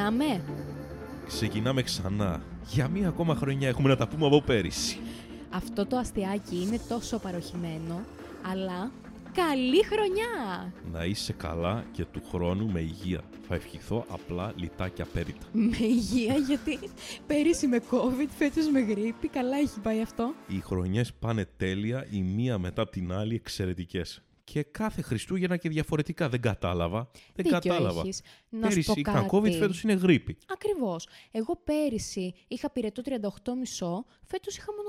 Ξεκινάμε; Ξεκινάμε ξανά. Για μία ακόμα χρονιά έχουμε να τα πούμε από πέρυσι. Αυτό το αστιάκι είναι τόσο παροχημένο, αλλά καλή χρονιά! Να είσαι καλά και του χρόνου με υγεία. Θα ευχηθώ απλά λιτά και απέριτα. Με υγεία, γιατί πέρυσι με COVID, φέτος με γρήπη, καλά έχει πάει αυτό. Οι χρονιές πάνε τέλεια, η μία μετά από την άλλη εξαιρετικές. Και κάθε Χριστούγεννα και διαφορετικά. Δεν κατάλαβα. Δεν Δίκιο κατάλαβα. έχεις. Να σου Πέρυσι πω είχα κάτι. COVID, φέτος είναι γρήπη. Ακριβώς. Εγώ πέρυσι είχα πυρετό 38,5, φέτος είχα μόνο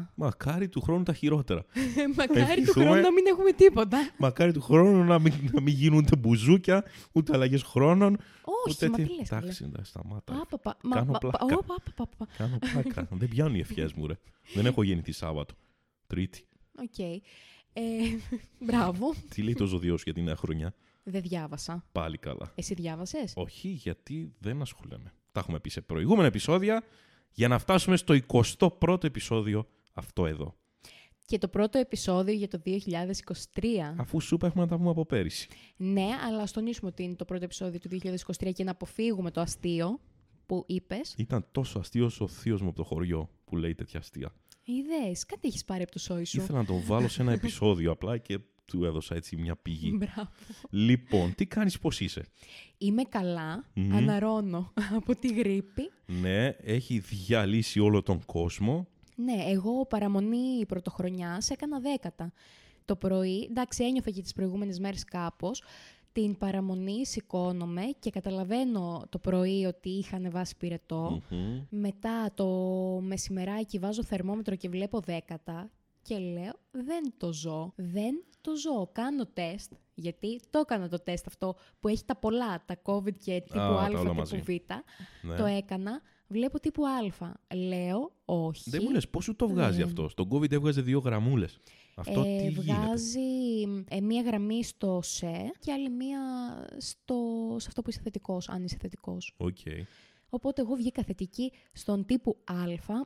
10. Μακάρι του χρόνου τα χειρότερα. Μακάρι του Ευχηθούμε. χρόνου να μην έχουμε τίποτα. Μακάρι του χρόνου να μην, να μην γίνουν ούτε μπουζούκια, ούτε αλλαγές χρόνων. Όχι, ούτε μα τι- τι λες, καλέ. Εντάξει, εντάξει, σταμάτα. Πα, πα, πα, μα- Κάνω μα- πλάκα. πα- ω, πα, πα, πα, πα. Κάνω πλάκα. Δεν πιάνουν οι ευχές μου, ρε. Δεν έχω γεννηθεί Σάββατο. Τρίτη. Οκ. Ε, μπράβο. Τι λέει το ζωδιό σου για την νέα χρονιά; Δεν διάβασα. Πάλι καλά. Εσύ διάβασες; Όχι, γιατί δεν ασχολέμαι. Τα έχουμε πει σε προηγούμενα επεισόδια για να φτάσουμε στο 21ο επεισόδιο αυτό εδώ. Και το πρώτο επεισόδιο για το 2023. Αφού σου είπα έχουμε να τα πούμε από πέρυσι. Ναι, αλλά ας τονίσουμε ότι είναι το πρώτο επεισόδιο του 2023 και να αποφύγουμε το αστείο που είπες. Ήταν τόσο αστείο ο θείος μου από το χωριό που λέει τέτοια αστεία. Είδες, κάτι έχεις πάρει από το σόι σου. Ήθελα να τον βάλω σε ένα επεισόδιο απλά και του έδωσα έτσι μια πηγή. Μπράβο. λοιπόν, τι κάνεις πώς είσαι; Είμαι καλά, Μμμ. αναρώνω από τη γρήπη. Ναι, έχει διαλύσει όλο τον κόσμο. Ναι, εγώ παραμονή πρωτοχρονιάς έκανα δέκατα. Το πρωί, εντάξει ένιωθα και τις προηγούμενες μέρες κάπως, την παραμονή σηκώνομαι και καταλαβαίνω το πρωί ότι είχα ανεβάσει πυρετό. Μμμ. Μετά το μεσημεράκι βάζω θερμόμετρο και βλέπω δέκατα και λέω δεν το ζω, δεν το ζω. Κάνω τεστ, γιατί το έκανα το τεστ αυτό που έχει τα πολλά, τα COVID και τύπου τα Α, όλα τύπου μαζί. Β. Ναι. Το έκανα, βλέπω τύπου Α. Λέω όχι. Δεν μου λες πώς σου το βγάζει Ναι. αυτό; Στον COVID έβγαζε δύο γραμμούλες. Αυτό Ε, τι γίνεται; βγάζει ε, μία γραμμή στο ΣΕ και άλλη μία στο, σε αυτό που είσαι θετικός, αν είσαι θετικός. Οκ. Οπότε εγώ βγήκα θετική στον τύπου Α,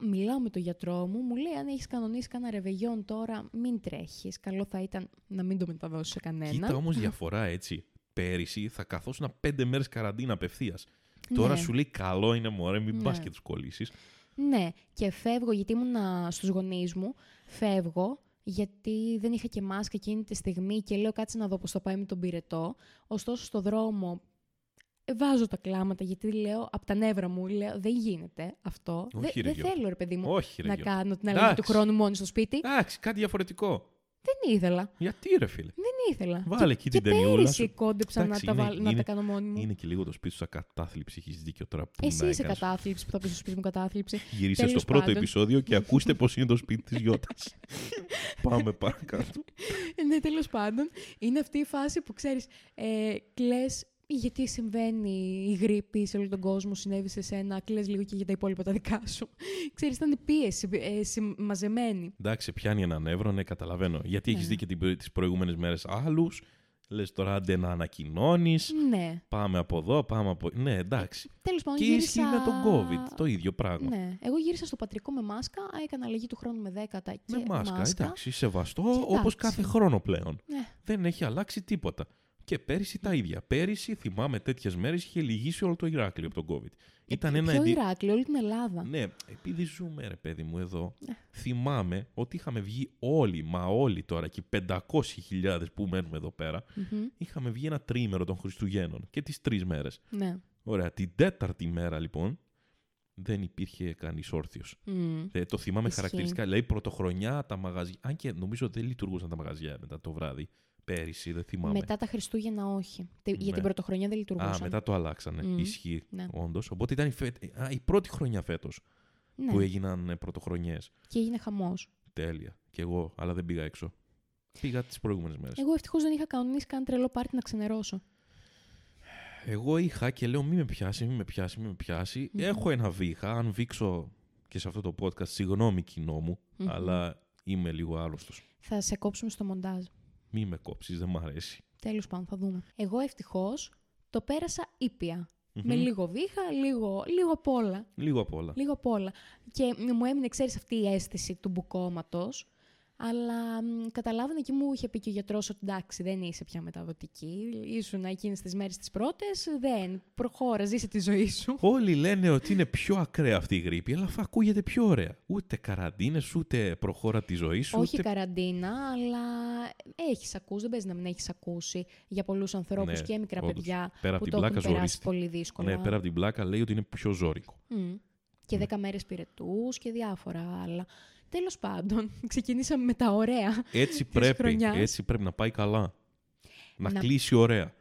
μιλάω με τον γιατρό μου, μου λέει αν έχεις κανονίσει κανένα ρεβεγιόν τώρα μην τρέχεις. Καλό θα ήταν να μην το μεταδώσεις σε κανένα. Κοίτα όμως διαφορά έτσι. Πέρυσι θα καθόσουν πέντε μέρες καραντίνα απευθείας. Τώρα Ναι. σου λέει καλό είναι μωρέ, μην Ναι. πας και τους κολλήσεις. Ναι, και φεύγω γιατί ήμουνα στους γονείς μου, φεύγω γιατί δεν είχα και μάσκα εκείνη τη στιγμή και λέω κάτσε να δω πώς θα πάει με τον πυρετό. Ωστόσο στο δρόμο ε, βάζω τα κλάματα γιατί λέω από τα νεύρα μου, λέω δεν γίνεται αυτό. Όχι, Δεν- ρε, δεν Γιώργο. θέλω ρε παιδί μου Όχι ρε να Γιώργο. κάνω την αλλαγή του Εντάξει. χρόνου μόνη στο σπίτι. Εντάξει, κάτι διαφορετικό. Δεν ήθελα. Γιατί ρε φίλε; Δεν ήθελα. Βάλε και, εκεί την και ταινιούλα πέρυσι σου. κόντεψα Εντάξει, να, τα είναι- βάλ- να είναι- τα κάνω μόνη μου. Είναι και λίγο το σπίτι σου σαν κατάθλιψη. Έχεις δίκιο τώρα που Εσύ να είσαι έκανες. κατάθλιψη που θα πεις στο σπίτι μου κατάθλιψη. Γυρίστε Τέλος στο πρώτο πάντων. επεισόδιο και ακούστε πώς είναι το σπίτι της Γιώτας. Πάμε παρακάτω. ναι, τέλος πάντων. Είναι αυτή η φάση που ξέρεις, ε, κλε γιατί συμβαίνει η γρήπη σε όλο τον κόσμο, συνέβη σε σένα, κλε λίγο και για τα υπόλοιπα τα δικά σου. Ξέρεις, ήταν η πίεση ε, συμ- μαζεμένη. Εντάξει, πιάνει ένα νεύρο, ναι, καταλαβαίνω. Γιατί έχεις Ναι. δει και την- τις προηγούμενες μέρες άλλους. Λες τώρα άντε να ανακοινώνεις. Ναι. Πάμε από εδώ, πάμε από. Ναι, εντάξει. Τέλος πάντων, Και γύρισα... ισχύει με τον COVID. Το ίδιο πράγμα. Ναι. Εγώ γύρισα στο πατρικό με μάσκα, έκανα αλλαγή του χρόνου με δέκατα και Με μάσκα, εντάξει, σεβαστό Και όπως εντάξει. κάθε χρόνο πλέον. Ναι. Δεν έχει αλλάξει τίποτα. Και πέρυσι τα ίδια. Πέρυσι, θυμάμαι, τέτοιες μέρες είχε λυγίσει όλο το Ηράκλειο από τον COVID. Ήταν ένα Ποιο εντι- Ηράκλειο, όλη την Ελλάδα. Ναι, επειδή ζούμε, ρε παιδί μου, εδώ, Ναι. θυμάμαι ότι είχαμε βγει όλοι, μα όλοι τώρα και 500.000 που μένουμε εδώ πέρα, Μμμ. είχαμε βγει ένα τρίμερο των Χριστουγέννων και τις τρεις μέρες. Ναι. Ωραία, την τέταρτη μέρα λοιπόν δεν υπήρχε κανείς όρθιος. Μμ. Ε, το θυμάμαι Ισχύει. χαρακτηριστικά. Δηλαδή πρωτοχρονιά τα μαγαζιά. Αν και νομίζω δεν λειτουργούσαν τα μαγαζιά μετά το βράδυ. Πέρυσι, δεν θυμάμαι. Μετά τα Χριστούγεννα όχι. Τε- Για Ναι. την πρωτοχρονιά δεν λειτουργούσαν. Α, μετά το αλλάξανε. Μμ. Ισχύει. Ναι. Όντως. Οπότε ήταν η, φε- Α, η πρώτη χρονιά φέτος Ναι. που έγιναν ε, πρωτοχρονιές. Και έγινε χαμός. Τέλεια. Κι εγώ, αλλά δεν πήγα έξω. Πήγα τις προηγούμενες μέρες. Εγώ ευτυχώς δεν είχα κανονίσει καν τρελό πάρτι να ξενερώσω. Εγώ είχα και λέω μη με πιάσει, μη με πιάσει, μη με πιάσει. Μμμ. Έχω ένα βήχα. Αν βήξω και σε αυτό το podcast, συγγνώμη κοινό μου, Μμμ. αλλά είμαι λίγο άρρωστος. Θα σε κόψουμε στο μοντάζ. Μη με κόψεις, δεν μ' αρέσει. Τέλος πάντων, θα δούμε. Εγώ ευτυχώς το πέρασα ήπια. Με Μμμ. λίγο βήχα, λίγο, λίγο απ' όλα. Λίγο απ' όλα. Λίγο απ' όλα. Και μου έμεινε, ξέρεις, αυτή η αίσθηση του μπουκώματος. Αλλά μ, καταλάβαινε και μου είχε πει και ο γιατρός ότι εντάξει, δεν είσαι πια μεταδοτική. Ήσουν εκείνες τις μέρες τις πρώτες. Δεν. Προχώρα, ζήσε τη ζωή σου. Όλοι λένε ότι είναι πιο ακραία αυτή η γρήπη, αλλά αφού ακούγεται πιο ωραία. Ούτε καραντίνες, ούτε προχώρα τη ζωή σου. Όχι ούτε... καραντίνα, αλλά έχεις ακούσει. Δεν παίζει να μην έχεις ακούσει για πολλούς ανθρώπους Ναι, και μικρά όντως. παιδιά Πέρα απ' που την το έχουν πλάκα περάσει ζορίστηκε. πολύ δύσκολα. Ναι, πέρα από την πλάκα λέει ότι είναι πιο ζώρικο. Μμ. Και δέκα μέρες πυρετούς και διάφορα άλλα. Τέλος πάντων, ξεκινήσαμε με τα ωραία. Έτσι Της πρέπει, χρονιάς. έτσι πρέπει να πάει καλά. Να, Να- κλείσει ωραία.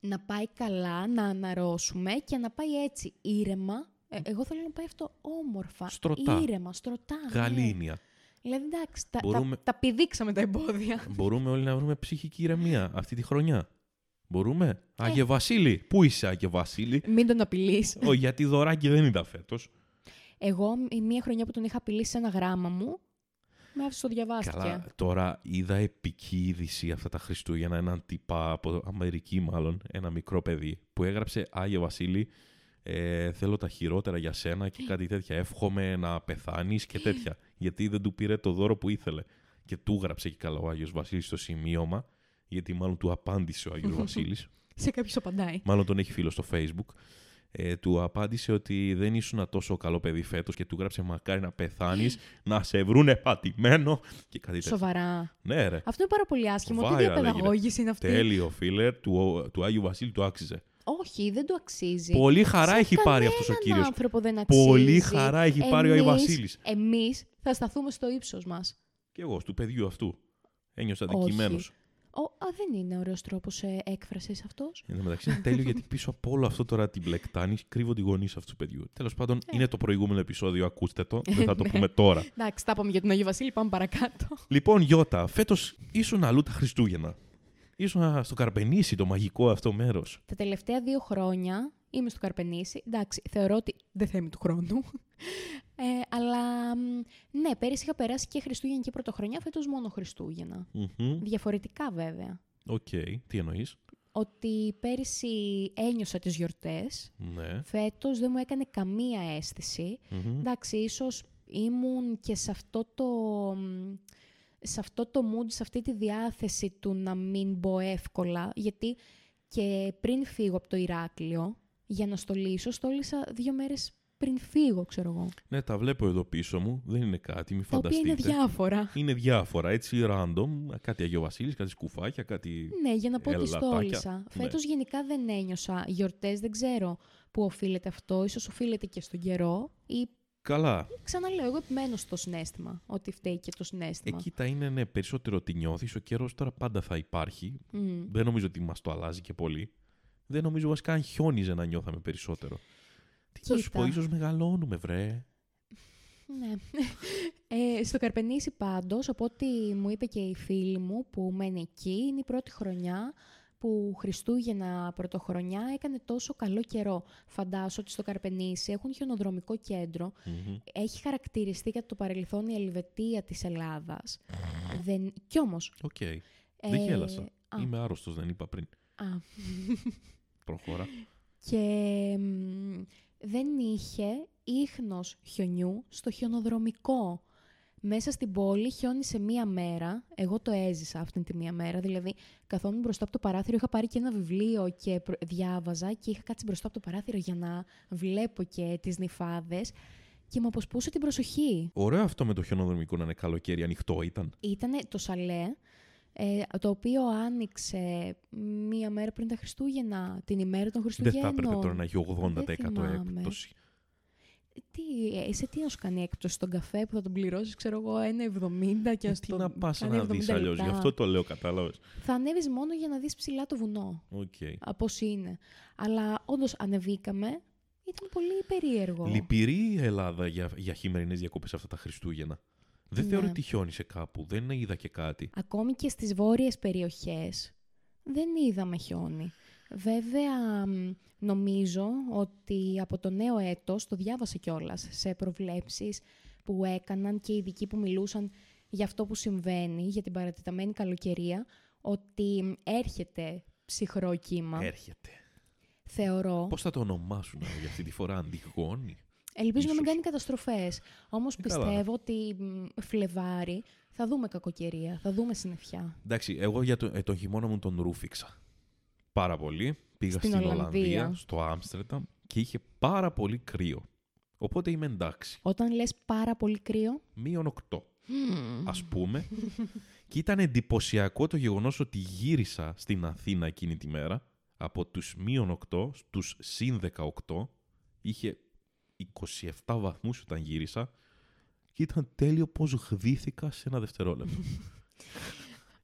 να πάει καλά, να αναρρώσουμε και να πάει έτσι ήρεμα. Ε, εγώ θέλω να πάει αυτό όμορφα. Στρωτά. Ήρεμα, στρωτά. ναι. Γαλήνια. Δηλαδή εντάξει, τα, Μπορούμε- τα, τα πηδήξαμε τα εμπόδια. Μπορούμε όλοι να βρούμε ψυχική ηρεμία αυτή τη χρονιά. Μπορούμε; Ε. Άγιε Βασίλη. Πού είσαι, Άγιε Βασίλη; Μην τον απειλείς. Ω, γιατί δωράκι δεν ήταν φέτος. Εγώ η μία χρονιά που τον είχα απειλήσει σε ένα γράμμα μου, με άφησε το διαβάστηκε. Καλά, τώρα είδα επική είδηση αυτά τα Χριστούγεννα. Έναν τύπα από Αμερική, μάλλον, ένα μικρό παιδί, που έγραψε Άγιε Βασίλη. Ε, θέλω τα χειρότερα για σένα και κάτι τέτοια. Εύχομαι να πεθάνεις και τέτοια. γιατί δεν του πήρε το δώρο που ήθελε. Και του γράψε και καλά ο Άγιος Βασίλης στο σημείωμα, γιατί μάλλον του απάντησε ο Άγιος Βασίλης. Σε κάποιος απαντάει. μάλλον τον έχει φίλο στο facebook. Ε, του απάντησε ότι δεν ήσουν τόσο καλό παιδί φέτος και του γράψε μακάρι να πεθάνεις, να σε βρούνε πατημένο και κάτι τέτοιο. Σοβαρά. Ναι, ρε. Αυτό είναι πάρα πολύ άσχημο. Τι Viral διαπαιδαγώγηση είναι αυτή; Τέλειο, φίλε. Του, του Άγιου Βασίλη του άξιζε. Όχι, δεν το αξίζει. Πολύ χαρά Σε έχει πάρει αυτός ο κανέναν κύριος. άνθρωπο δεν αξίζει. Πολύ χαρά έχει πάρει ο Άγιος Βασίλης. Εμείς θα σταθούμε στο ύψος μας. Και εγώ, του παιδιού αυτού. Ένιωσα Όχι. δικημένος. Ο, α, δεν είναι ωραίος τρόπος ε, έκφρασης αυτός. Εν τω μεταξύ είναι τέλειο γιατί πίσω από όλο αυτό τώρα την μπλεκτάνει κρύβονται οι γονεί αυτού του παιδιού. Τέλος πάντων, είναι το προηγούμενο επεισόδιο, ακούστε το. Δεν θα το Ναι. πούμε τώρα. Εντάξει, τα είπαμε για τον Αγιο Βασίλη, πάμε παρακάτω. Λοιπόν, Γιώτα, φέτος ήσουν αλλού τα Χριστούγεννα. Ήσουν στο Καρπενήσι, το μαγικό αυτό μέρος. Τα τελευταία δύο χρόνια είμαι στο Καρπενήσι. Εντάξει, θεωρώ ότι δεν θα είμαι του χρόνου. Ε, αλλά μ, ναι, πέρυσι είχα περάσει και Χριστούγεννα και Πρωτοχρονιά, φέτος μόνο Χριστούγεννα. Διαφορετικά βέβαια. Οκ, τι εννοείς; Ότι πέρυσι ένιωσα τις γιορτές, Ναι. φέτος δεν μου έκανε καμία αίσθηση. Μμμ. Εντάξει, ίσως ήμουν και σε αυτό το μ, σε αυτό το mood, σε αυτή τη διάθεση του να μην μπω εύκολα, γιατί και πριν φύγω από το Ηράκλειο, για να στολίσω, στόλισα δύο μέρες πριν φύγω, ξέρω εγώ. Ναι, τα βλέπω εδώ πίσω μου. Δεν είναι κάτι, μη Τα οποία φανταστείτε. είναι διάφορα. Είναι διάφορα, έτσι, random. Κάτι Αγιο Βασίλης, κάτι σκουφάκια, κάτι... Ναι, για να πω ότι Ελατάκια. στόλισα. Ναι. Φέτος γενικά δεν ένιωσα γιορτές, δεν ξέρω πού οφείλεται αυτό. Ίσως οφείλεται και στον καιρό ή Καλά. ξαναλέω, εγώ επιμένω στο συνέστημα, ότι φταίει και το συνέστημα. Εκεί τα είναι ναι, περισσότερο τι νιώθεις. Ο καιρός τώρα πάντα θα υπάρχει. Μμ. Δεν νομίζω ότι μας το αλλάζει και πολύ. Δεν νομίζω βασικά αν χιόνιζε να νιώθαμε περισσότερο. Τι θα σου Κοίτα. πω, ίσως μεγαλώνουμε, βρε. Ναι. Ε, στο Καρπενήσι πάντως, από ό,τι μου είπε και η φίλη μου που μένει εκεί, είναι η πρώτη χρονιά που Χριστούγεννα πρωτοχρονιά έκανε τόσο καλό καιρό. Φαντάσου ότι στο Καρπενήσι έχουν χιονοδρομικό κέντρο. Μμμ. Έχει χαρακτηριστεί κατά το παρελθόν η Ελβετία της Ελλάδας. Δεν... Κι όμως... Οκ. ε, Δεν γέλασα. α, Είμαι άρρωστος, δεν είπα πριν. α, Προχώρα. και μ, δεν είχε ίχνος χιονιού στο χιονοδρομικό. Μέσα στην πόλη χιόνισε μία μέρα. Εγώ το έζησα αυτήν τη μία μέρα. Δηλαδή, καθόμουν μπροστά από το παράθυρο, είχα πάρει και ένα βιβλίο και προ- διάβαζα και είχα κάτσει μπροστά από το παράθυρο για να βλέπω και τις νυφάδες και μου αποσπούσε την προσοχή. Ωραίο αυτό με το χιονοδρομικό να είναι καλοκαίρι, ανοιχτό ήταν. Ήταν το σαλέ, ε, το οποίο άνοιξε μία μέρα πριν τα Χριστούγεννα, την ημέρα των Δεν Χριστουγέννων. θα έπρεπε τώρα να έχει 80% Δεν θυμάμαι. έκπτωση. Τι, ε, σε τι να σου κάνει έκπτωση στον καφέ που θα τον πληρώσεις, ξέρω εγώ, 1,70 και Ε, ας τι τον να πας κάνει να δεις 70 αλλιώς. Γι' λεπτά. αυτό το λέω, κατάλαβες. Θα ανέβεις μόνο για να δεις ψηλά το βουνό. Οκ. Από όσοι είναι. Αλλά όντως ανεβήκαμε. Ήταν πολύ περίεργο. Λυπηρή η Ελλάδα για, για χειμερινές διακοπές αυτά τα Χριστούγεννα. Δεν Ναι. θεωρώ ότι χιόνισε κάπου. Δεν είδα και κάτι. Ακόμη και στις βόρειες περιοχές δεν είδαμε χιόνι. Βέβαια, μ, νομίζω ότι από το νέο έτος, το διάβασα κιόλας σε προβλέψεις που έκαναν και οι ειδικοί που μιλούσαν για αυτό που συμβαίνει, για την παρατεταμένη καλοκαιρία, ότι έρχεται ψυχρό κύμα. Έρχεται. Θεωρώ. Πώς θα το ονομάσουν για αυτή τη φορά, Αντιγόνη; Ελπίζω να μην Ίσως. κάνει καταστροφές. Όμως Ε, καλά. πιστεύω ότι μ, Φλεβάρι θα δούμε κακοκαιρία, θα δούμε συννεφιά. Εντάξει, εγώ για το, ε, τον χειμώνα μου τον ρούφηξα. Πάρα πολύ. Πήγα Στην στην, Ολλανδία. Ολλανδία, στο Άμστερνταμ και είχε πάρα πολύ κρύο. Οπότε είμαι εντάξει. Όταν λες πάρα πολύ κρύο, Μείον 8, ας πούμε. και ήταν εντυπωσιακό το γεγονός ότι γύρισα στην Αθήνα εκείνη τη μέρα. Από τους μείον 8 στους συν 18. Είχε 27 βαθμούς όταν γύρισα. Και ήταν τέλειο πώς γδύθηκα σε ένα δευτερόλεπτο.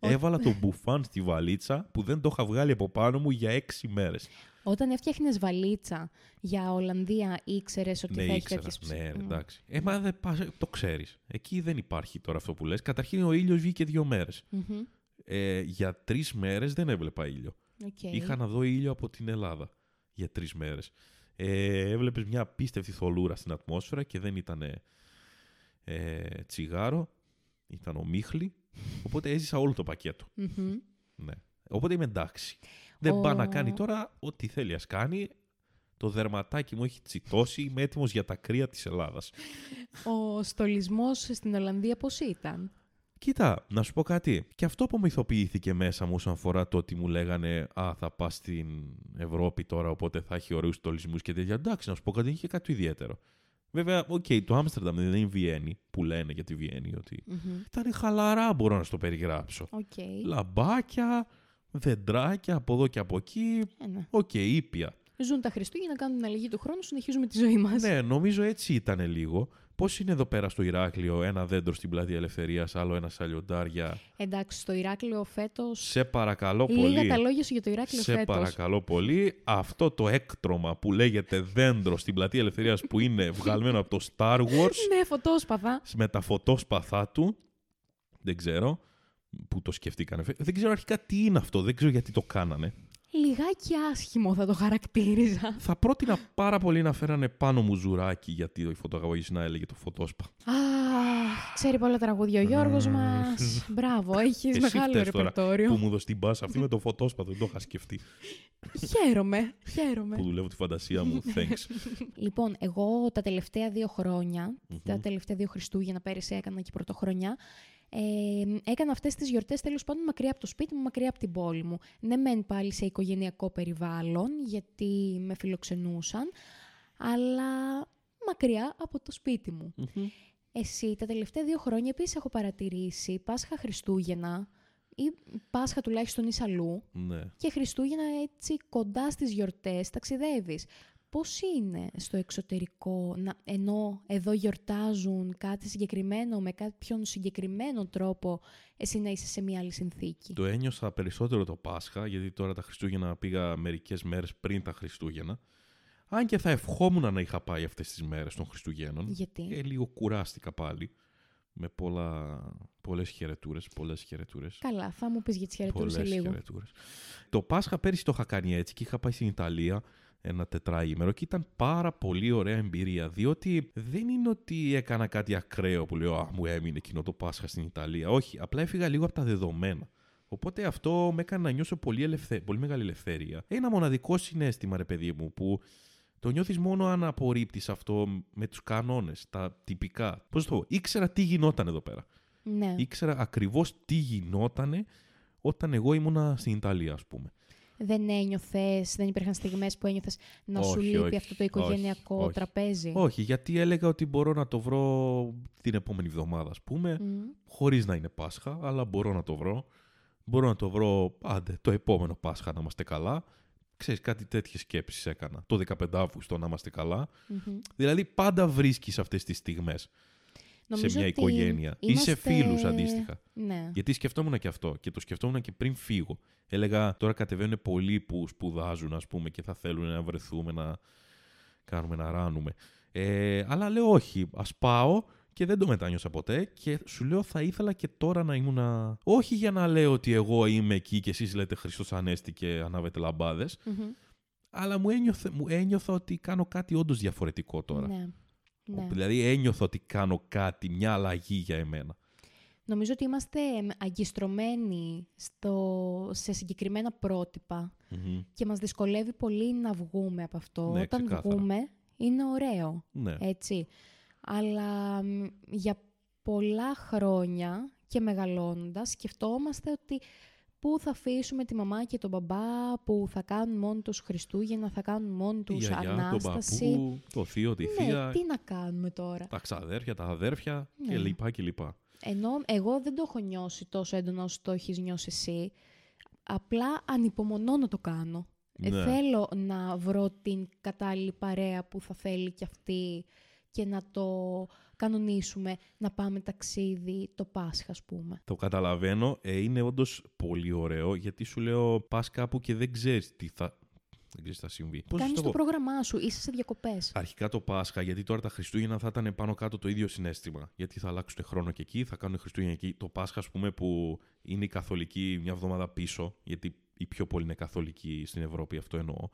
Έβαλα το μπουφάν στη βαλίτσα που δεν το είχα βγάλει από πάνω μου για έξι μέρες. όταν έφτιαχνες βαλίτσα για Ολλανδία, ήξερες ότι Ναι, θα έχει ήξερα. τέτοιες Ναι, ψ- Μμ. εντάξει. Ε, μα δεν πας, το ξέρεις. Εκεί δεν υπάρχει τώρα αυτό που λες. Καταρχήν ο ήλιος βγήκε δύο μέρες. Μμμ. Ε, για τρεις μέρες δεν έβλεπα ήλιο. Οκ. Είχα να δω ήλιο από την Ελλάδα για τρεις μέρες. Ε, έβλεπες μια απίστευτη θολούρα στην ατμόσφαιρα και δεν ήταν ε, τσιγάρο, ήταν ομίχλη. Οπότε έζησα όλο το πακέτο. Μμμ. Ναι. Οπότε είμαι εντάξει. Δεν Ο- πάει να κάνει τώρα ό,τι θέλει ας κάνει. Το δερματάκι μου έχει τσιτώσει. Είμαι έτοιμος για τα κρύα της Ελλάδας. Ο στολισμός στην Ολλανδία πώς ήταν; Κοίτα, να σου πω κάτι. Και αυτό που μυθοποιήθηκε μέσα μου όσον αφορά το ότι μου λέγανε Α, θα πας στην Ευρώπη τώρα, οπότε θα έχει ωραίους στολισμού και τέτοια. Εντάξει, να σου πω κάτι, είχε κάτι ιδιαίτερο. Βέβαια, οκ, το Άμστερνταμ δεν είναι η Βιέννη, που λένε για τη Βιέννη ότι Μμμ. ήταν χαλαρά, μπορώ να στο περιγράψω. Οκ. Λαμπάκια, δεντράκια από εδώ και από εκεί. Ε, ναι. Οκ, ήπια. Ζουν τα Χριστούγεννα, κάνουν την αλλαγή του χρόνου, συνεχίζουμε τη ζωή μας. Ναι, νομίζω έτσι ήταν λίγο. Πώς είναι εδώ πέρα στο Ηράκλειο ένα δέντρο στην πλατεία Ελευθερίας, άλλο ένα σαλιοντάρια; Εντάξει, στο Ηράκλειο φέτος... Σε παρακαλώ πολύ. Λίγα τα λόγια σου για το Ηράκλειο Σε φέτος. παρακαλώ πολύ, αυτό το έκτρωμα που λέγεται δέντρο στην πλατεία Ελευθερίας που είναι βγαλμένο από το Star Wars Ναι, φωτόσπαθα. με τα φωτόσπαθά του, δεν ξέρω που το σκεφτήκανε. Δεν ξέρω αρχικά τι είναι αυτό, δεν ξέρω γιατί το κάνανε. Λιγάκι άσχημο θα το χαρακτήριζα. Θα πρότεινα πάρα πολύ να φέρανε πάνω μου ζουράκι γιατί η φωτογραφική να έλεγε το φωτόσπα. Α, ξέρει πολλά τραγούδια ο Γιώργος μας. Μπράβο, έχεις Εσύ μεγάλο φταίς τώρα ρεπερτόριο. Που μου δώσεις την μπάσα αυτή με το φωτόσπα, δεν το είχα σκεφτεί. Χαίρομαι, χαίρομαι. που δουλεύω τη φαντασία μου. Thanks. Λοιπόν, εγώ τα τελευταία δύο χρόνια, τα τελευταία δύο Χριστούγεννα πέρυσι έκανα και πρωτοχρονιά, ε, έκανα αυτές τις γιορτές τέλος πάντων μακριά από το σπίτι μου, μακριά από την πόλη μου. Ναι μεν πάλι σε οικογενειακό περιβάλλον, γιατί με φιλοξενούσαν, αλλά μακριά από το σπίτι μου. Εσύ τα τελευταία δύο χρόνια επίσης έχω παρατηρήσει Πάσχα Χριστούγεννα ή Πάσχα τουλάχιστον ή αλλού ναι. και Χριστούγεννα έτσι κοντά στις γιορτές ταξιδεύεις. Πώς είναι στο εξωτερικό, να, ενώ εδώ γιορτάζουν κάτι συγκεκριμένο, με κάποιον συγκεκριμένο τρόπο, εσύ να είσαι σε μια άλλη συνθήκη; Το ένιωσα περισσότερο το Πάσχα, γιατί τώρα τα Χριστούγεννα πήγα μερικές μέρες πριν τα Χριστούγεννα. Αν και θα ευχόμουν να είχα πάει αυτές τις μέρες των Χριστουγέννων. Γιατί; Και λίγο κουράστηκα πάλι. Με πολλά, πολλές χαιρετούρες, πολλές χαιρετούρες. Καλά, θα μου πεις για τις χαιρετούρες σε Πολλές λίγο. χαιρετούρες. Το Πάσχα πέρυσι το είχα κάνει έτσι και είχα πάει στην Ιταλία ένα τετράγημερο και ήταν πάρα πολύ ωραία εμπειρία. Διότι δεν είναι ότι έκανα κάτι ακραίο που λέω Α, μου έμεινε εκείνο το Πάσχα στην Ιταλία. Όχι, απλά έφυγα λίγο από τα δεδομένα. Οπότε αυτό με έκανε να νιώσω πολύ, ελευθε... πολύ μεγάλη ελευθερία. Ένα μοναδικό συνέστημα, ρε παιδί μου, που το νιώθεις μόνο αν απορρίπτεις αυτό με τους κανόνες, τα τυπικά. Πώς το πω, ήξερα τι γινόταν εδώ πέρα. Ναι. Ήξερα ακριβώς τι γινότανε όταν εγώ ήμουνα στην Ιταλία, ας πούμε. Δεν ένιωθες, δεν υπήρχαν στιγμές που ένιωθες να σου Όχι, λείπει όχι, αυτό το οικογενειακό όχι, όχι. τραπέζι; Όχι, γιατί έλεγα ότι μπορώ να το βρω την επόμενη εβδομάδα, ας πούμε, Μμ. χωρίς να είναι Πάσχα, αλλά μπορώ να το βρω. Μπορώ να το βρω, άντε, το επόμενο Πάσχα να είμαστε καλά. Ξέρεις, κάτι τέτοιες σκέψεις έκανα. Το 15 Αύγουστο να είμαστε καλά. Μμμ. Δηλαδή, πάντα βρίσκεις αυτές τις στιγμές Νομίζω σε μια ότι οικογένεια. Ή σε είμαστε- φίλους αντίστοιχα. Ναι. Γιατί σκεφτόμουν και αυτό και το σκεφτόμουν και πριν φύγω. Έλεγα τώρα κατεβαίνουν πολλοί που σπουδάζουν ας πούμε και θα θέλουν να βρεθούμε να κάνουμε να ράνουμε. Ε, αλλά λέω όχι, ας πάω και δεν το μετάνιωσα ποτέ και σου λέω θα ήθελα και τώρα να ήμουν... Όχι για να λέω ότι εγώ είμαι εκεί και εσείς λέτε Χριστός Ανέστη και ανάβετε λαμπάδες, Μμμ. αλλά μου, ένιωθε, μου ένιωθα ότι κάνω κάτι όντως διαφορετικό τώρα. Ναι. Ναι. Δηλαδή ένιωθα ότι κάνω κάτι, μια αλλαγή για εμένα. Νομίζω ότι είμαστε εμ, αγκιστρωμένοι στο, σε συγκεκριμένα πρότυπα Μμμ. και μας δυσκολεύει πολύ να βγούμε από αυτό. Ναι, Όταν ξεκάθαρα. βγούμε, Είναι ωραίο, Ναι. έτσι. Αλλά μ, για πολλά χρόνια και μεγαλώνοντας σκεφτόμαστε ότι πού θα αφήσουμε τη μαμά και τον μπαμπά, που θα κάνουν μόνοι τους Χριστούγεννα, θα κάνουν μόνοι Η τους γιαγιά, τον Ανάσταση; παππού, το θείο, τη ναι, θεία, τι να κάνουμε τώρα; τα ξαδέρφια, τα αδέρφια Ναι. και λοιπά και λοιπά. Ενώ εγώ δεν το έχω νιώσει τόσο έντονα όσο το έχεις νιώσει εσύ. Απλά ανυπομονώ να το κάνω. Ε, Ναι. θέλω να βρω την κατάλληλη παρέα που θα θέλει κι αυτή και να το κανονίσουμε, να πάμε ταξίδι το Πάσχα, ας πούμε. Το καταλαβαίνω. Ε, είναι όντως πολύ ωραίο γιατί σου λέω πας κάπου και δεν ξέρεις τι θα, δεν ξέρεις τι θα συμβεί. Πώς να Κάνεις σου το το πω; πρόγραμμά σου, είσαι σε διακοπές. Αρχικά το Πάσχα, γιατί τώρα τα Χριστούγεννα θα ήταν πάνω κάτω το ίδιο συνέστημα. Γιατί θα αλλάξουν χρόνο και εκεί, θα κάνουν Χριστούγεννα εκεί. Το Πάσχα, ας πούμε, που είναι η καθολική μια εβδομάδα πίσω, γιατί οι πιο πολλοί είναι καθολικοί στην Ευρώπη, αυτό εννοώ.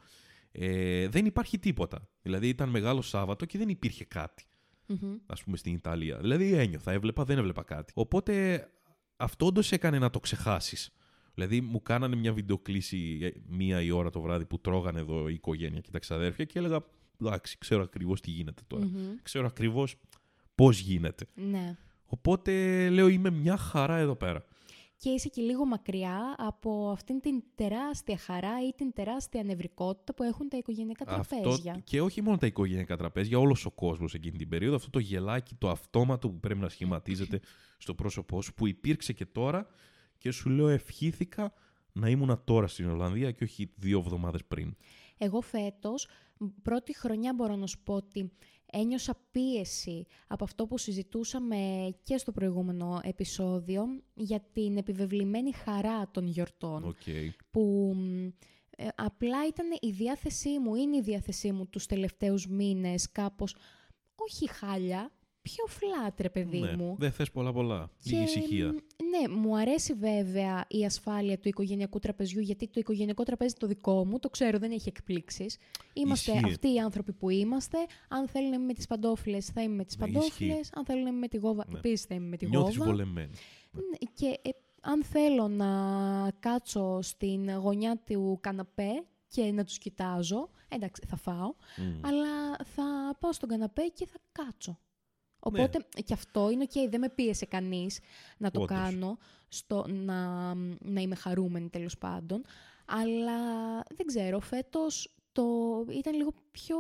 Ε, δεν υπάρχει τίποτα. Δηλαδή ήταν μεγάλο Σάββατο και δεν υπήρχε κάτι. Μμμ. ας πούμε, στην Ιταλία. Δηλαδή ένιωθα, έβλεπα, δεν έβλεπα κάτι. Οπότε αυτό όντως έκανε να το ξεχάσεις. Δηλαδή μου κάνανε μια βιντεοκλήση ε, μία η ώρα το βράδυ που τρώγανε εδώ η οικογένεια και τα ξαδέρφια και έλεγα εντάξει, ξέρω ακριβώς τι γίνεται τώρα. Μμμ. Ξέρω ακριβώς πώς γίνεται. Ναι. Οπότε λέω είμαι μια χαρά εδώ πέρα. Και είσαι και λίγο μακριά από αυτήν την τεράστια χαρά ή την τεράστια νευρικότητα που έχουν τα οικογενειακά τραπέζια. Αυτό, και όχι μόνο τα οικογενειακά τραπέζια, όλος ο κόσμος εκείνη την περίοδο. Αυτό το γελάκι, το αυτόματο που πρέπει να σχηματίζεται στο πρόσωπό σου, που υπήρξε και τώρα και σου λέω ευχήθηκα να ήμουν τώρα στην Ολλανδία και όχι δύο εβδομάδες πριν. Εγώ φέτος, μ, πρώτη χρονιά μπορώ να σου πω ότι ένιωσα πίεση από αυτό που συζητούσαμε και στο προηγούμενο επεισόδιο για την επιβεβλημένη χαρά των γιορτών. Οκ. Που μ, ε, απλά ήταν η διάθεσή μου, είναι η διάθεσή μου τους τελευταίους μήνες κάπως, όχι χάλια, πιο φλάτρε παιδί Ναι, μου. δεν θες πολλά πολλά. Λίγη ησυχία. μ, Ναι, μου αρέσει βέβαια η ασφάλεια του οικογενειακού τραπεζιού, γιατί το οικογενειακό τραπέζι το δικό μου, το ξέρω, δεν έχει εκπλήξεις. Είμαστε Ισχύει. αυτοί οι άνθρωποι που είμαστε. Αν θέλω να είμαι με τις παντόφλες, θα είμαι με τις Ναι, παντόφλες. Αν θέλω να είμαι με τη γόβα, Ναι. επίσης θα είμαι με τη Νιώθεις γόβα. βολεμένη. Ναι, Και ε, αν θέλω να κάτσω στην γωνιά του καναπέ και να τους κοιτάζω, εντάξει, θα φάω, Μμ. αλλά θα πάω στον καναπέ και θα κάτσω. Ναι. Οπότε και αυτό είναι οκ, δεν με πίεσε κανείς να το Όντως. κάνω, στο, να, να είμαι χαρούμενη τέλος πάντων. Αλλά δεν ξέρω, φέτος το ήταν λίγο πιο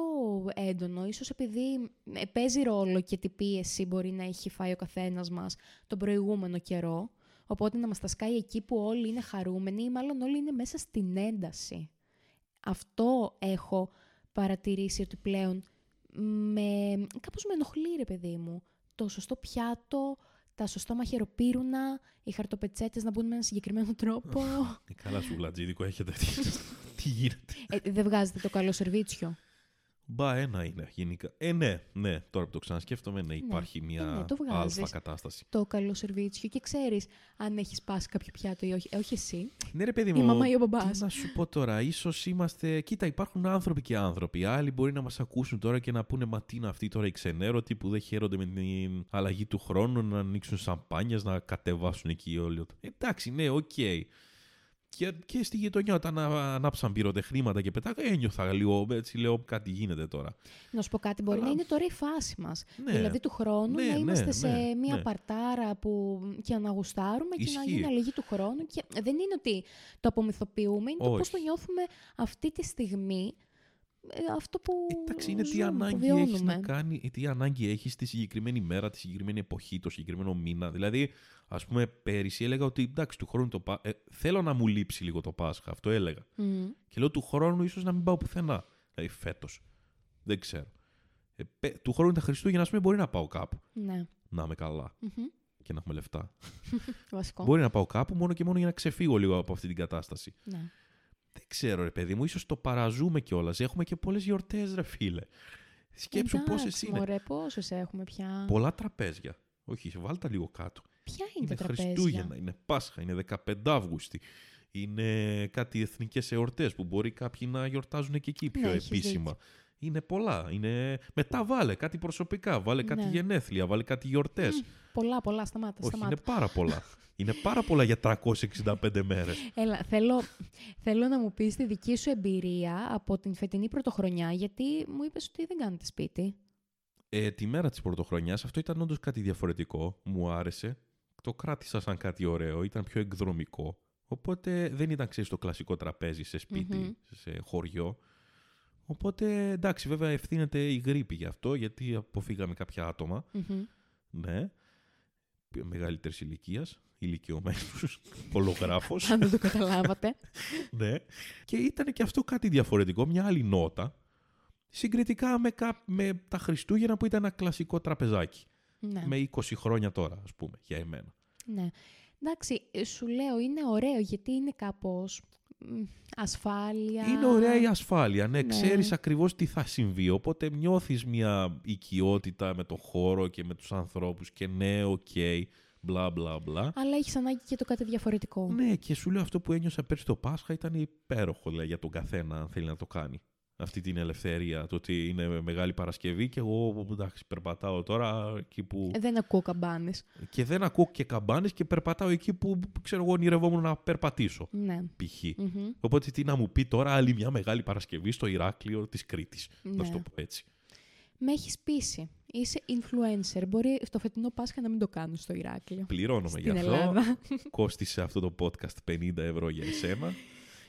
έντονο, ίσως επειδή ε, παίζει ρόλο και τι πίεση μπορεί να έχει φάει ο καθένας μας τον προηγούμενο καιρό. Οπότε να μας τα σκάει εκεί που όλοι είναι χαρούμενοι ή μάλλον όλοι είναι μέσα στην ένταση. Αυτό έχω παρατηρήσει ότι πλέον με, κάπως με ενοχλεί ρε παιδί μου. Το σωστό πιάτο, τα σωστά μαχαιροπύρουνα, οι χαρτοπετσέτες να μπουν με έναν συγκεκριμένο τρόπο. Ε, Καλά σου βλατζίδικο έχετε. Τι, τι γίνεται; ε, δεν βγάζετε το καλό σερβίτσιο. Μπα ένα είναι γενικά. Ε, ναι, ναι. Τώρα που το ξανασκέφτομαι, ναι, υπάρχει μια Ε, ναι, το αλφα βγάζεις. κατάσταση. Το καλό σερβίτσιο και ξέρεις αν έχεις σπάσει κάποιο πιάτο ή όχι. Ε, όχι εσύ. Ναι, ρε παιδί Η μου. μαμά ή ο μπαμπάς. Τι να σου πω τώρα, ίσως είμαστε. Κοίτα, υπάρχουν άνθρωποι και άνθρωποι. Άλλοι μπορεί να μας ακούσουν τώρα και να πούνε Μα τι είναι αυτοί τώρα οι ξενέρωτοι που δεν χαίρονται με την αλλαγή του χρόνου, να ανοίξουν σαμπάνιες, να κατεβάσουν εκεί όλοι. Εντάξει, ναι, οκ. Και, και στη γειτονιά, όταν α- ανάψαν πυροτεχνήματα και πετάγα, ένιωθα λίγο έτσι, λέω κάτι γίνεται τώρα. Να σου πω κάτι, μπορεί Αλλά- να είναι τώρα η φάση μας. Ναι. Δηλαδή του χρόνου Ναι, να ναι, είμαστε ναι, σε μια ναι. παρτάρα που και να γουστάρουμε και να Ισχύει. γίνει αλλαγή του χρόνου. Και δεν είναι ότι το απομυθοποιούμε, είναι το πώς Όχι. το νιώθουμε αυτή τη στιγμή. Ε, Αυτό που Εντάξει, είναι τι ζούμε, που ανάγκη έχεις να βιώνουμε. κάνει, τι ανάγκη έχεις τη συγκεκριμένη μέρα, τη συγκεκριμένη εποχή, το συγκεκριμένο μήνα. Δηλαδή, ας πούμε, πέρυσι έλεγα ότι εντάξει, του χρόνου το Πα- ε, θέλω να μου λείψει λίγο το Πάσχα. Αυτό έλεγα. Μμ. Και λέω του χρόνου ίσως να μην πάω πουθενά. Δηλαδή, φέτος. Δεν ξέρω. Ε, πε- του χρόνου τα Χριστούγεννα, ας πούμε, μπορεί να πάω κάπου. Ναι. Να είμαι καλά Μμμ. και να έχουμε λεφτά. Βασικό. Μπορεί να πάω κάπου μόνο και μόνο για να ξεφύγω λίγο από αυτή την κατάσταση. Ναι. Δεν ξέρω, ρε παιδί μου, ίσως το παραζούμε κιόλας. Έχουμε και πολλές γιορτές, ρε φίλε. Σκέψου πόσες Εντάξει, είναι. Μωρέ, πόσες έχουμε πια. Πολλά τραπέζια. Όχι, βάλτε τα λίγο κάτω. Ποια είναι, Είναι τα τραπέζια; Χριστούγεννα, είναι Πάσχα, είναι 15 Αύγουστη. Είναι κάτι εθνικές εορτές που μπορεί κάποιοι να γιορτάζουν και εκεί πιο Ναι, έχεις επίσημα. Είναι πολλά. Είναι... Μετά βάλε κάτι προσωπικά, βάλε κάτι Ναι. γενέθλια, βάλε κάτι γιορτές. Πολλά, πολλά, σταμάτα, Όχι, σταμάτα. είναι πάρα πολλά. είναι πάρα πολλά για 365 μέρες. Έλα, θέλω, θέλω να μου πεις τη δική σου εμπειρία από την φετινή πρωτοχρονιά, γιατί μου είπες ότι δεν κάνετε σπίτι. Ε, τη μέρα της πρωτοχρονιάς αυτό ήταν όντως κάτι διαφορετικό. Μου άρεσε. Το κράτησα σαν κάτι ωραίο. Ήταν πιο εκδρομικό. Οπότε δεν ήταν, ξέρεις, το κλασικό τραπέζι σε σπιτι Μμμ. σε χωριό. Οπότε, εντάξει, βέβαια ευθύνεται η γρήπη γι' αυτό, γιατί αποφύγαμε κάποια άτομα. Μμμ. Ναι. Μεγαλύτερης ηλικίας. Ηλικιωμένους. Ολογράφος. Αν δεν το καταλάβατε. ναι. Και ήταν και αυτό κάτι διαφορετικό, μια άλλη νότα. Συγκριτικά με, κα... με τα Χριστούγεννα που ήταν ένα κλασικό τραπεζάκι. ναι. Με 20 χρόνια τώρα, ας πούμε, για εμένα. ναι. Εντάξει, ε, σου λέω, είναι ωραίο, γιατί είναι κάπως μ, ασφάλεια. Είναι ωραία η ασφάλεια, ναι, Ναι. ξέρεις ακριβώς τι θα συμβεί, οπότε νιώθεις μια οικειότητα με το χώρο και με τους ανθρώπους και ναι, οκ, μπλα μπλα μπλα. Αλλά έχεις ανάγκη και το κάτι διαφορετικό. Ναι, και σου λέω αυτό που ένιωσα πέρσι το Πάσχα ήταν υπέροχο δηλαδή, για τον καθένα αν θέλει να το κάνει. Αυτή την ελευθερία, το ότι είναι Μεγάλη Παρασκευή και εγώ εντάξει, περπατάω τώρα εκεί που... Ε, Δεν ακούω καμπάνες. και δεν ακούω και καμπάνες και περπατάω εκεί που ξέρω εγώ ονειρευόμουν να περπατήσω, Ναι. π.χ. Μμμ. Οπότε τι να μου πει τώρα άλλη μια Μεγάλη Παρασκευή στο Ηράκλειο της Κρήτης. Να σου Ναι. το πω έτσι. Με έχεις πείσει. Είσαι influencer. Μπορεί το φετινό Πάσχα να μην το κάνω στο Ηράκλειο. Πληρώνομαι γι' Στην αυτό. Ελλάδα. Κόστισε αυτό το podcast 50 ευρώ για εσένα.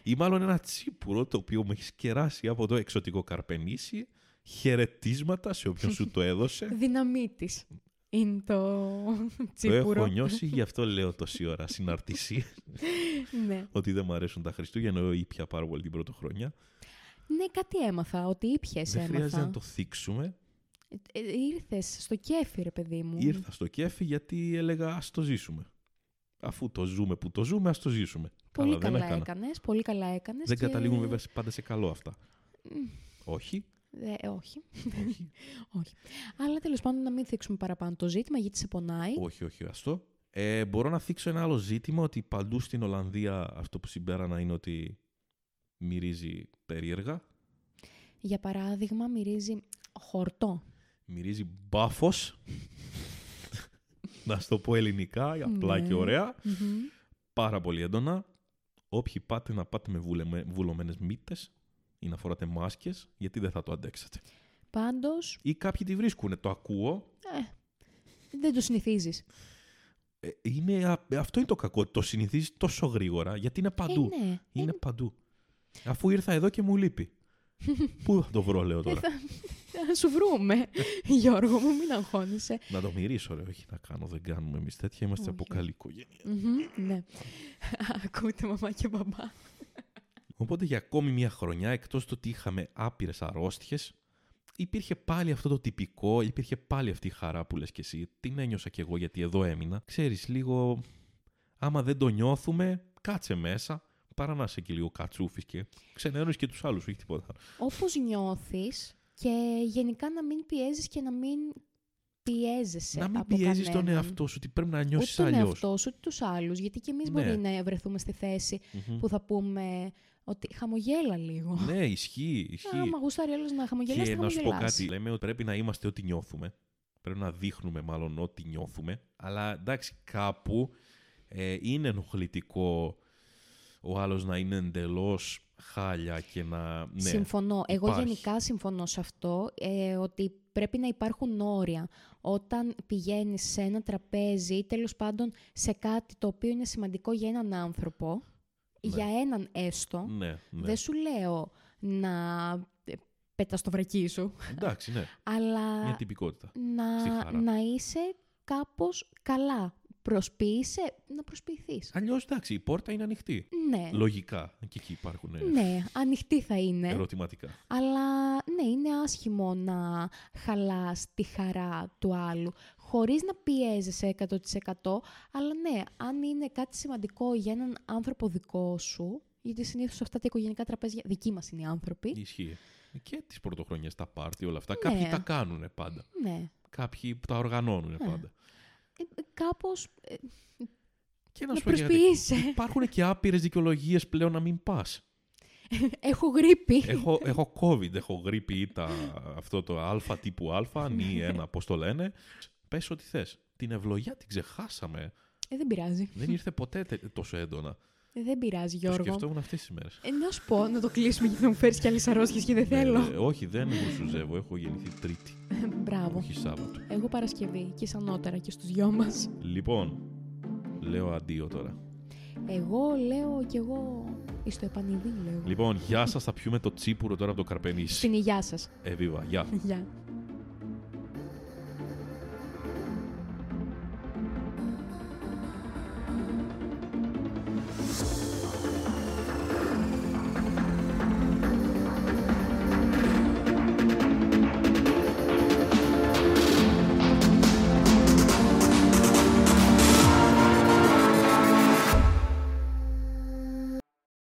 Ή μάλλον ένα τσίπουρο το οποίο μου έχεις κεράσει από το εξωτικό καρπενήσι. Χαιρετίσματα σε όποιον σου το έδωσε. Δυναμίτης. Είναι το το τσίπουρο. έχω νιώσει, γι' αυτό λέω τόση ώρα συναρτησία. ναι. ότι δεν μου αρέσουν τα Χριστούγεννα, ενώ ήπια πάρα πολύ την πρωτοχρονιά. ναι, κάτι έμαθα. Ότι ήπιες Δεν χρειάζεται έμαθα. να το θίξουμε. Ε, ήρθες στο κέφι, ρε παιδί μου. Ήρθα στο κέφι γιατί έλεγα ας το ζήσουμε. Αφού το ζούμε που το ζούμε, ας το ζήσουμε. Πολύ δεν καλά έκανα. έκανες. Πολύ καλά έκανες. Δεν και... καταλήγουν βέβαια πάντα σε καλό αυτά. Μμ, Όχι. ε, όχι. όχι. όχι. Αλλά τέλος πάντων να μην θίξουμε παραπάνω το ζήτημα γιατί σε πονάει. όχι, όχι, αυτό. Ε, μπορώ να θίξω ένα άλλο ζήτημα ότι παντού στην Ολλανδία αυτό που συμπέρανα είναι ότι μυρίζει περίεργα. Για παράδειγμα μυρίζει χορτό. Μυρίζει μπάφος. να στο πω ελληνικά, απλά Ναι. και ωραία. Μμμ. Πάρα πολύ έντονα. Όποιοι πάτε να πάτε με βουλεμε- βουλωμένες μύτες ή να φοράτε μάσκες, γιατί δεν θα το αντέξετε. Πάντως, Ή κάποιοι τη βρίσκουν, το ακούω. ε, δεν το συνηθίζεις. Ε, είναι, α- αυτό είναι το κακό, το συνηθίζεις τόσο γρήγορα, γιατί είναι παντού. Ε, ναι. Είναι παντού. Αφού ήρθα εδώ και μου λείπει. Πού θα το βρω, λέω Ε, τώρα. Θα, θα σου βρούμε, Γιώργο μου, μην αγχώνεσαι. να το μυρίσω, ρε. Όχι να κάνω, δεν κάνουμε εμείς τέτοια. Είμαστε από Όχι. καλή οικογένεια. Μμμ, ναι. Ακούτε μαμά και μπαμπά. Οπότε για ακόμη μια χρονιά, εκτός το ότι είχαμε άπειρες αρρώστιες, υπήρχε πάλι αυτό το τυπικό, υπήρχε πάλι αυτή η χαρά που λες και εσύ. Την ένιωσα κι εγώ γιατί εδώ έμεινα. Ξέρεις, λίγο, άμα δεν το νιώθουμε, κάτσε μέσα, παρά να είσαι και λίγο κατσούφης και ξενέρωνεις και τους άλλους, όχι τίποτα. Όπως νιώθεις και γενικά να μην πιέζεις και να μην πιέζεσαι να μην από πιέζεις τον κανέναν. εαυτό σου, ότι πρέπει να Ούτε νιώσεις τον αλλιώς. εαυτό σου, ούτε τους άλλους. Γιατί και εμείς Ναι. μπορεί να βρεθούμε στη θέση Μμμ. που θα πούμε ότι χαμογέλα λίγο. Ναι, ισχύει, ισχύει. Άμα γουστάρει άλλος να χαμογελάσει, Και θα να σου πω χαμογελάσει. κάτι. Λέμε ότι πρέπει να είμαστε ό,τι νιώθουμε. Πρέπει να δείχνουμε μάλλον ό,τι νιώθουμε. Αλλά εντάξει, κάπου ε, είναι ενοχλητικό ο άλλος να είναι εντελώς χάλια και να... Ναι, Συμφωνώ. Εγώ υπάρχει. γενικά συμφωνώ σε αυτό, ε, ότι πρέπει να υπάρχουν όρια. Όταν πηγαίνεις σε ένα τραπέζι ή τέλος πάντων σε κάτι το οποίο είναι σημαντικό για έναν άνθρωπο, για έναν έστω, ναι, ναι. δεν σου λέω να ε, πέτας το βρακί σου, Εντάξει, ναι. αλλά Μια τυπικότητα. στη να, χαρά. να είσαι κάπως καλά. Προσποιείσαι να προσποιηθείς. Αλλιώς, εντάξει, η πόρτα είναι ανοιχτή. Ναι, Λογικά. Και εκεί υπάρχουν ε, ναι, ανοιχτή θα είναι. ερωτηματικά. Αλλά ναι, είναι άσχημο να χαλάς τη χαρά του άλλου, χωρίς να πιέζεσαι 100%, αλλά ναι, αν είναι κάτι σημαντικό για έναν άνθρωπο δικό σου, γιατί συνήθως αυτά τα οικογενειακά τραπέζια δικοί μας είναι οι άνθρωποι, Ισχύει. Και τις πρωτοχρονιές, τα πάρτι, όλα αυτά. Ναι. Κάποιοι τα κάνουν πάντα. ναι, Κάποιοι τα οργανώνουν Ναι. πάντα. Ε, ε, κάπως ε, Και να να σου πω και κάτι. προσποιείσαι. Υπάρχουν και άπειρες δικαιολογίες πλέον να μην πας. έχω γρήπη. έχω, έχω COVID, έχω γρήπη ή τα, αυτό το α τύπου α, νη ένα, πώς το λένε. Πες ό,τι θες. Την ευλογιά την ξεχάσαμε. Ε, δεν πειράζει. Δεν ήρθε ποτέ τε- τόσο έντονα. Ε, δεν πειράζει, Το Γιώργο. σκεφτόμουν αυτές τις μέρες. Ε, να σου πω, να το κλείσουμε γιατί θα μου φέρεις κι άλλες αρρώστιες και δεν θέλω. Ε, όχι, δεν γρουσουζεύω. Έχω γεννηθεί Τρίτη, Μπράβο. όχι Σάββατο. Εγώ Παρασκευή και σαν νότερα και στους δυο μας. Λοιπόν, λέω αντίο τώρα. Εγώ λέω κι εγώ εις το επανειδή λέω. Λοιπόν, γεια σας, θα πιούμε το τσίπουρο τώρα από το Καρπενήσι. Στην υγειά σας. Εβίβα, γεια. Γεια.